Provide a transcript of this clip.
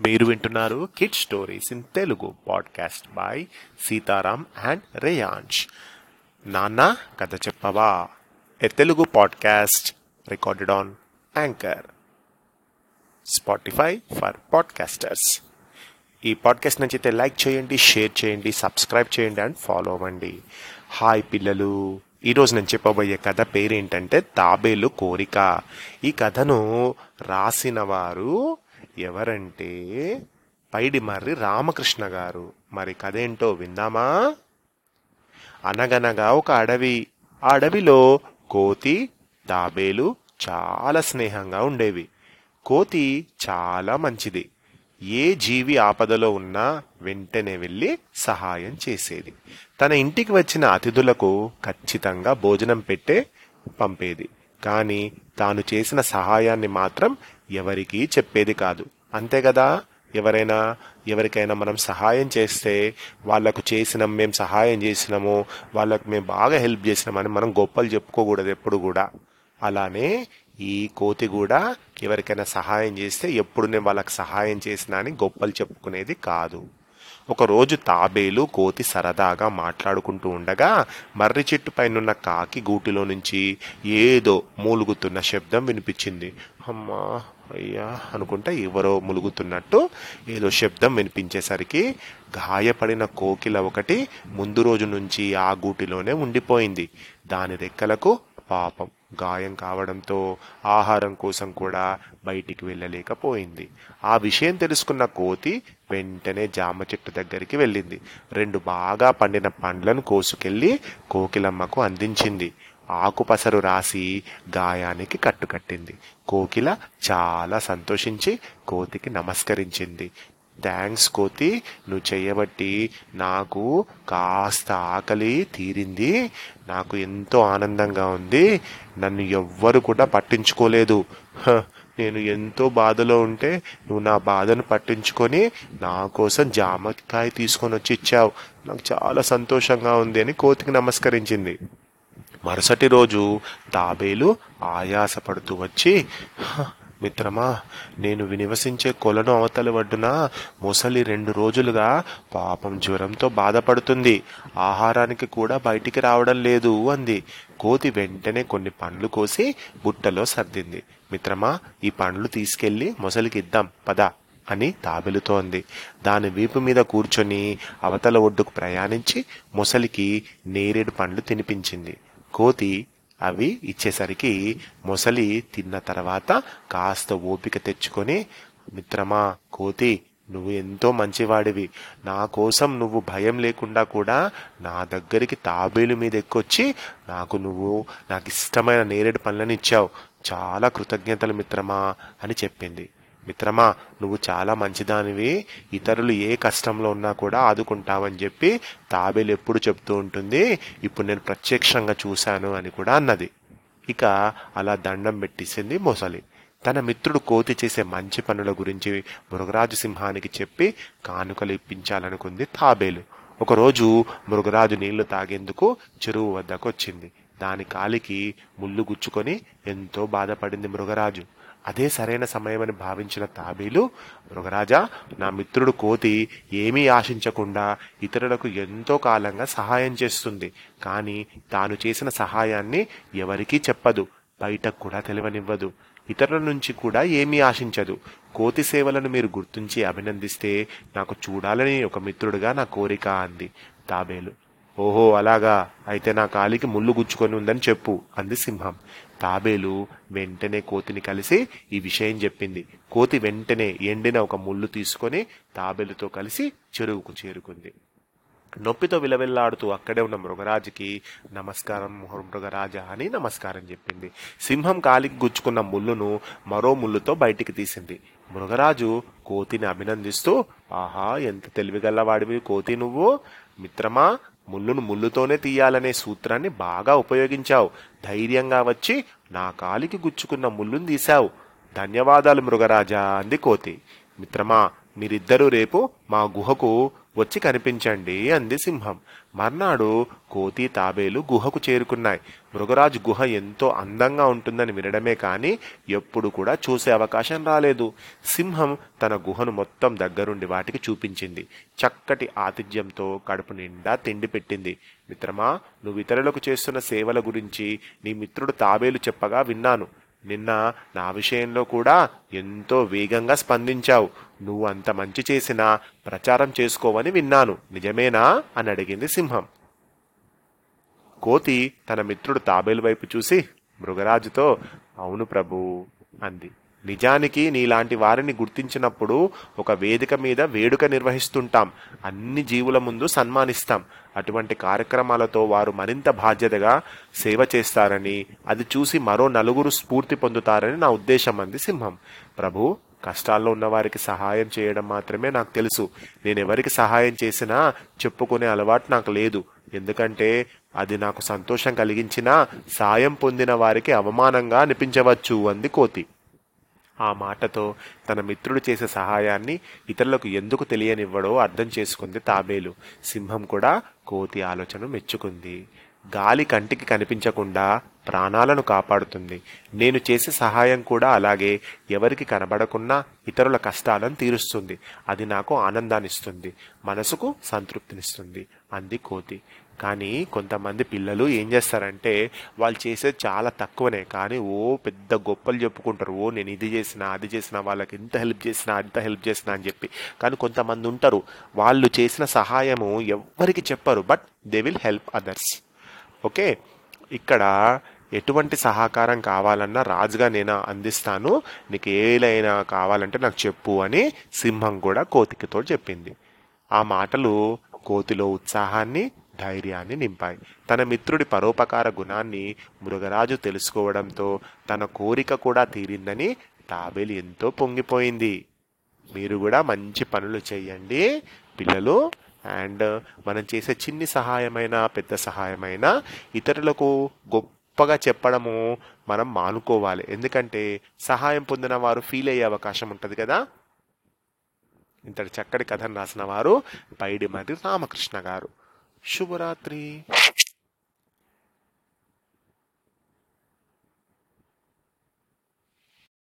మీరు వింటున్నారు kid stories in Telugu podcast by Sitaram and Reyansh నాన్న కథ చెప్పవా? A Telugu podcast recorded on Anchor Spotify for podcasters ఈ పాడ్కాస్ట్ నచ్చితే లైక్ చేయండి షేర్ చేయండి సబ్స్క్రైబ్ చేయండి అండ్ ఫాలో అవ్వండి. హాయ్ పిల్లలు. ఈరోజు నేను చెప్పబోయే కథ పేరేంటంటే తాబేలు కోరిక. ఈ కథను రాసిన వారు ఎవరంటే పైడిమర్రి రామకృష్ణ గారు. మరి కదేంటో విందామా? అనగనగా ఒక అడవి. ఆ అడవిలో కోతి తాబేలు చాలా స్నేహంగా ఉండేవి. కోతి చాలా మంచిది. ఏ జీవి ఆపదలో ఉన్నా వెంటనే వెళ్ళి సహాయం చేసేది. తన ఇంటికి వచ్చిన అతిథులకు ఖచ్చితంగా భోజనం పెట్టే పంపేది. కానీ తాను చేసిన సహాయాన్ని మాత్రం ఎవరికీ చెప్పేది కాదు. అంతే కదా? ఎవరైనా ఎవరికైనా మనం సహాయం చేస్తే వాళ్ళకు చేసినాం మేము సహాయం చేసినాము వాళ్ళకు మేము బాగా హెల్ప్ చేసినామని మనం గొప్పలు చెప్పుకోకూడదు ఎప్పుడు కూడా. అలానే ఈ కోతి కూడా ఎవరికైనా సహాయం చేస్తే ఎప్పుడు నేను వాళ్ళకి సహాయం చేసినా అని గొప్పలు చెప్పుకునేది కాదు. ఒకరోజు తాబేలు కోతి సరదాగా మాట్లాడుకుంటూ ఉండగా మర్రి చెట్టు పైనున్న కాకి గూటిలో నుంచి ఏదో మూలుగుతున్న శబ్దం వినిపించింది. అమ్మా అయ్యా అనుకుంటే ఎవరో ములుగుతున్నట్టు ఏదో శబ్దం వినిపించేసరికి గాయపడిన కోకిల ఒకటి ముందు రోజు నుంచి ఆ గూటిలోనే ఉండిపోయింది. దాని రెక్కలకు పాపం గాయం కావడంతో ఆహారం కోసం కూడా బయటికి వెళ్ళలేకపోయింది. ఆ విషయం తెలుసుకున్న కోతి వెంటనే జామ చెట్టు దగ్గరికి వెళ్ళింది. రెండు బాగా పండిన పండ్లను కోసుకెళ్ళి కోకిలమ్మకు అందించింది. ఆకుపసరు రాసి గాయానికి కట్టుకట్టింది. కోకిల చాలా సంతోషించి కోతికి నమస్కరించింది. థ్యాంక్స్ కోతి నువ్వు చేయబట్టి నాకు కాస్త ఆకలి తీరింది. నాకు ఎంతో ఆనందంగా ఉంది. నన్ను ఎవ్వరు కూడా పట్టించుకోలేదు. నేను ఎంతో బాధలో ఉంటే నువ్వు నా బాధను పట్టించుకొని నా కోసం జామకాయ తీసుకొని వచ్చి ఇచ్చావు. నాకు చాలా సంతోషంగా ఉంది అని కోతికి నమస్కరించింది. మరుసటి రోజు తాబేలు ఆయాసపడుతూ వచ్చి మిత్రమా నేను వినివసించే కొలను అవతల ఒడ్డున ముసలి రెండు రోజులుగా పాపం జ్వరంతో బాధపడుతుంది. ఆహారానికి కూడా బయటికి రావడం లేదు అంది. కోతి వెంటనే కొన్ని పండ్లు కోసి బుట్టలో సర్దింది. మిత్రమా ఈ పండ్లు తీసుకెళ్ళి మొసలికి ఇద్దాం పద అని తాబెలుతోంది. దాని వీపు మీద కూర్చొని అవతల ఒడ్డుకు ప్రయాణించి మొసలికి నేరేడు పండ్లు తినిపించింది. కోతి అవి ఇచ్చేసరికి మొసలి తిన్న తర్వాత కాస్త ఓపిక తెచ్చుకొని మిత్రమా కోతి నువ్వు ఎంతో మంచివాడివి. నా కోసం నువ్వు భయం లేకుండా కూడా నా దగ్గరికి తాబేలు మీద ఎక్కొచ్చి నాకు నువ్వు నాకు ఇష్టమైన నేరేడు పనులను ఇచ్చావు చాలా కృతజ్ఞతలు మిత్రమా అని చెప్పింది. మిత్రమా నువ్వు చాలా మంచిదానివి. ఇతరులు ఏ కష్టంలో ఉన్నా కూడా ఆదుకుంటావని చెప్పి తాబేలు ఎప్పుడు చెప్తూ ఉంటుంది. ఇప్పుడు నేను ప్రత్యక్షంగా చూశాను అని కూడా అన్నది. ఇక అలా దండం పెట్టేసింది మొసలి. తన మిత్రుడు కోతి చేసే మంచి పనుల గురించి మృగరాజు సింహానికి చెప్పి కానుకలు ఇప్పించాలనుకుంది తాబేలు. ఒకరోజు మృగరాజు నీళ్ళు తాగేందుకు చెరువు వద్దకు వచ్చింది దాని కాలికి ముళ్ళు గుచ్చుకొని ఎంతో బాధపడింది మృగరాజు. అదే సరైన సమయమని భావించిన తాబేలు మృగరాజా నా మిత్రుడు కోతి ఏమీ ఆశించకుండా ఇతరులకు ఎంతో కాలంగా సహాయం చేస్తుంది. కానీ తాను చేసిన సహాయాన్ని ఎవరికీ చెప్పదు బయటకు కూడా తెలివనివ్వదు ఇతరుల నుంచి కూడా ఏమీ ఆశించదు. కోతి సేవలను మీరు గుర్తించి అభినందిస్తే నాకు చూడాలని ఒక మిత్రుడిగా నా కోరిక అంది తాబేలు. ఓహో అలాగా. అయితే నా కాలికి ముళ్ళు గుచ్చుకొని ఉందని చెప్పు అంది సింహం. తాబేలు వెంటనే కోతిని కలిసి ఈ విషయం చెప్పింది. కోతి వెంటనే ఎండిన ఒక ముళ్ళు తీసుకొని తాబేలుతో కలిసి చెరువుకు చేరుకుంది. నొప్పితో విలవిల్లాడుతూ అక్కడే ఉన్న మృగరాజుకి నమస్కారం మృగరాజా అని నమస్కారం చెప్పింది. సింహం కాలికి గుచ్చుకున్న ముళ్ళును మరో ముళ్ళుతో బయటికి తీసింది. మృగరాజు కోతిని అభినందిస్తూ ఆహా ఎంత తెలివిగల్లవాడివి కోతి నువ్వు. మిత్రమా ముళ్ళును ముళ్ళుతోనే తీయాలనే సూత్రాన్ని బాగా ఉపయోగించావు. ధైర్యంగా వచ్చి నా కాలికి గుచ్చుకున్న ముళ్ళును తీశావు. ధన్యవాదాలు మృగరాజా అంది కోతి. మిత్రమా మీరిద్దరూ రేపు మా గుహకు వచ్చి కనిపించండి అంది సింహం. మర్నాడు కోతి తాబేలు గుహకు చేరుకున్నాయి. మృగరాజు గుహ ఎంతో అందంగా ఉంటుందని వినడమే కాని ఎప్పుడు కూడా చూసే అవకాశం రాలేదు. సింహం తన గుహను మొత్తం దగ్గరుండి వాటికి చూపించింది. చక్కటి ఆతిథ్యంతో కడుపు నిండా తిండి పెట్టింది. మిత్రమా నువ్వు ఇతరులకు చేస్తున్న సేవల గురించి నీ మిత్రుడు తాబేలు చెప్పగా విన్నాను. నిన్న నా విషయంలో కూడా ఎంతో వేగంగా స్పందించావు. నువ్వు అంత మంచి చేసినా ప్రచారం చేసుకోవని విన్నాను. నిజమేనా? అని అడిగింది సింహం. కోతి తన మిత్రుడు తాబేలు వైపు చూసి మృగరాజుతో అవును ప్రభు అంది. నిజానికి నీలాంటి వారిని గుర్తించినప్పుడు ఒక వేదిక మీద వేడుక నిర్వహిస్తుంటాం. అన్ని జీవుల ముందు సన్మానిస్తాం. అటువంటి కార్యక్రమాలతో వారు మరింత బాధ్యతగా సేవ చేస్తారని అది చూసి మరో నలుగురు స్ఫూర్తి పొందుతారని నా ఉద్దేశం అంది సింహం. ప్రభు కష్టాల్లో ఉన్నవారికి సహాయం చేయడం మాత్రమే నాకు తెలుసు. నేను ఎవరికి సహాయం చేసినా చెప్పుకునే అలవాటు నాకు లేదు. ఎందుకంటే అది నాకు సంతోషం కలిగించినా సాయం పొందిన వారికి అవమానంగా అనిపించవచ్చు అంది కోతి. ఆ మాటతో తన మిత్రుడు చేసే సహాయాన్ని ఇతరులకు ఎందుకు తెలియనివ్వడో అర్థం చేసుకుంది తాబేలు. సింహం కూడా కోతి ఆలోచన మెచ్చుకుంది. గాలి కంటికి కనిపించకుండా ప్రాణాలను కాపాడుతుంది. నేను చేసే సహాయం కూడా అలాగే ఎవరికి కనబడకున్నా ఇతరుల కష్టాలను తీరుస్తుంది. అది నాకు ఆనందాన్నిస్తుంది. మనసుకు సంతృప్తినిస్తుంది. అంది కోతి. కానీ కొంతమంది పిల్లలు ఏం చేస్తారంటే వాళ్ళు చేసేది చాలా తక్కువనే కానీ ఓ పెద్ద గొప్పలు చెప్పుకుంటారు ఓ నేను ఇది చేసిన అది చేసిన వాళ్ళకి ఇంత హెల్ప్ చేసిన అంత హెల్ప్ చేసిన అని చెప్పి. కానీ కొంతమంది ఉంటారు వాళ్ళు చేసిన సహాయము ఎవ్వరికి చెప్పరు but they will help others. Okay? ఇక్కడ ఎటువంటి సహకారం కావాలన్నా రాజుగా నేను అందిస్తాను నీకు ఏలైనా కావాలంటే నాకు చెప్పు అని సింహం కూడా కోతికితో చెప్పింది. ఆ మాటలు కోతిలో ఉత్సాహాన్ని ధైర్యాన్ని నింపాయి. తన మిత్రుడి పరోపకార గుణాన్ని మృగరాజు తెలుసుకోవడంతో తన కోరిక కూడా తీరిందని తాబేలు ఎంతో పొంగిపోయింది. మీరు కూడా మంచి పనులు చేయండి పిల్లలు. అండ్ మనం చేసే చిన్ని సహాయమైన పెద్ద సహాయమైన ఇతరులకు గొప్పగా చెప్పడము మనం మానుకోవాలి. ఎందుకంటే సహాయం పొందిన వారు ఫీల్ అయ్యే అవకాశం ఉంటుంది కదా. ఇంతటి చక్కటి కథను రాసిన వారు పైడి మరి రామకృష్ణ గారు. శుభరాత్రి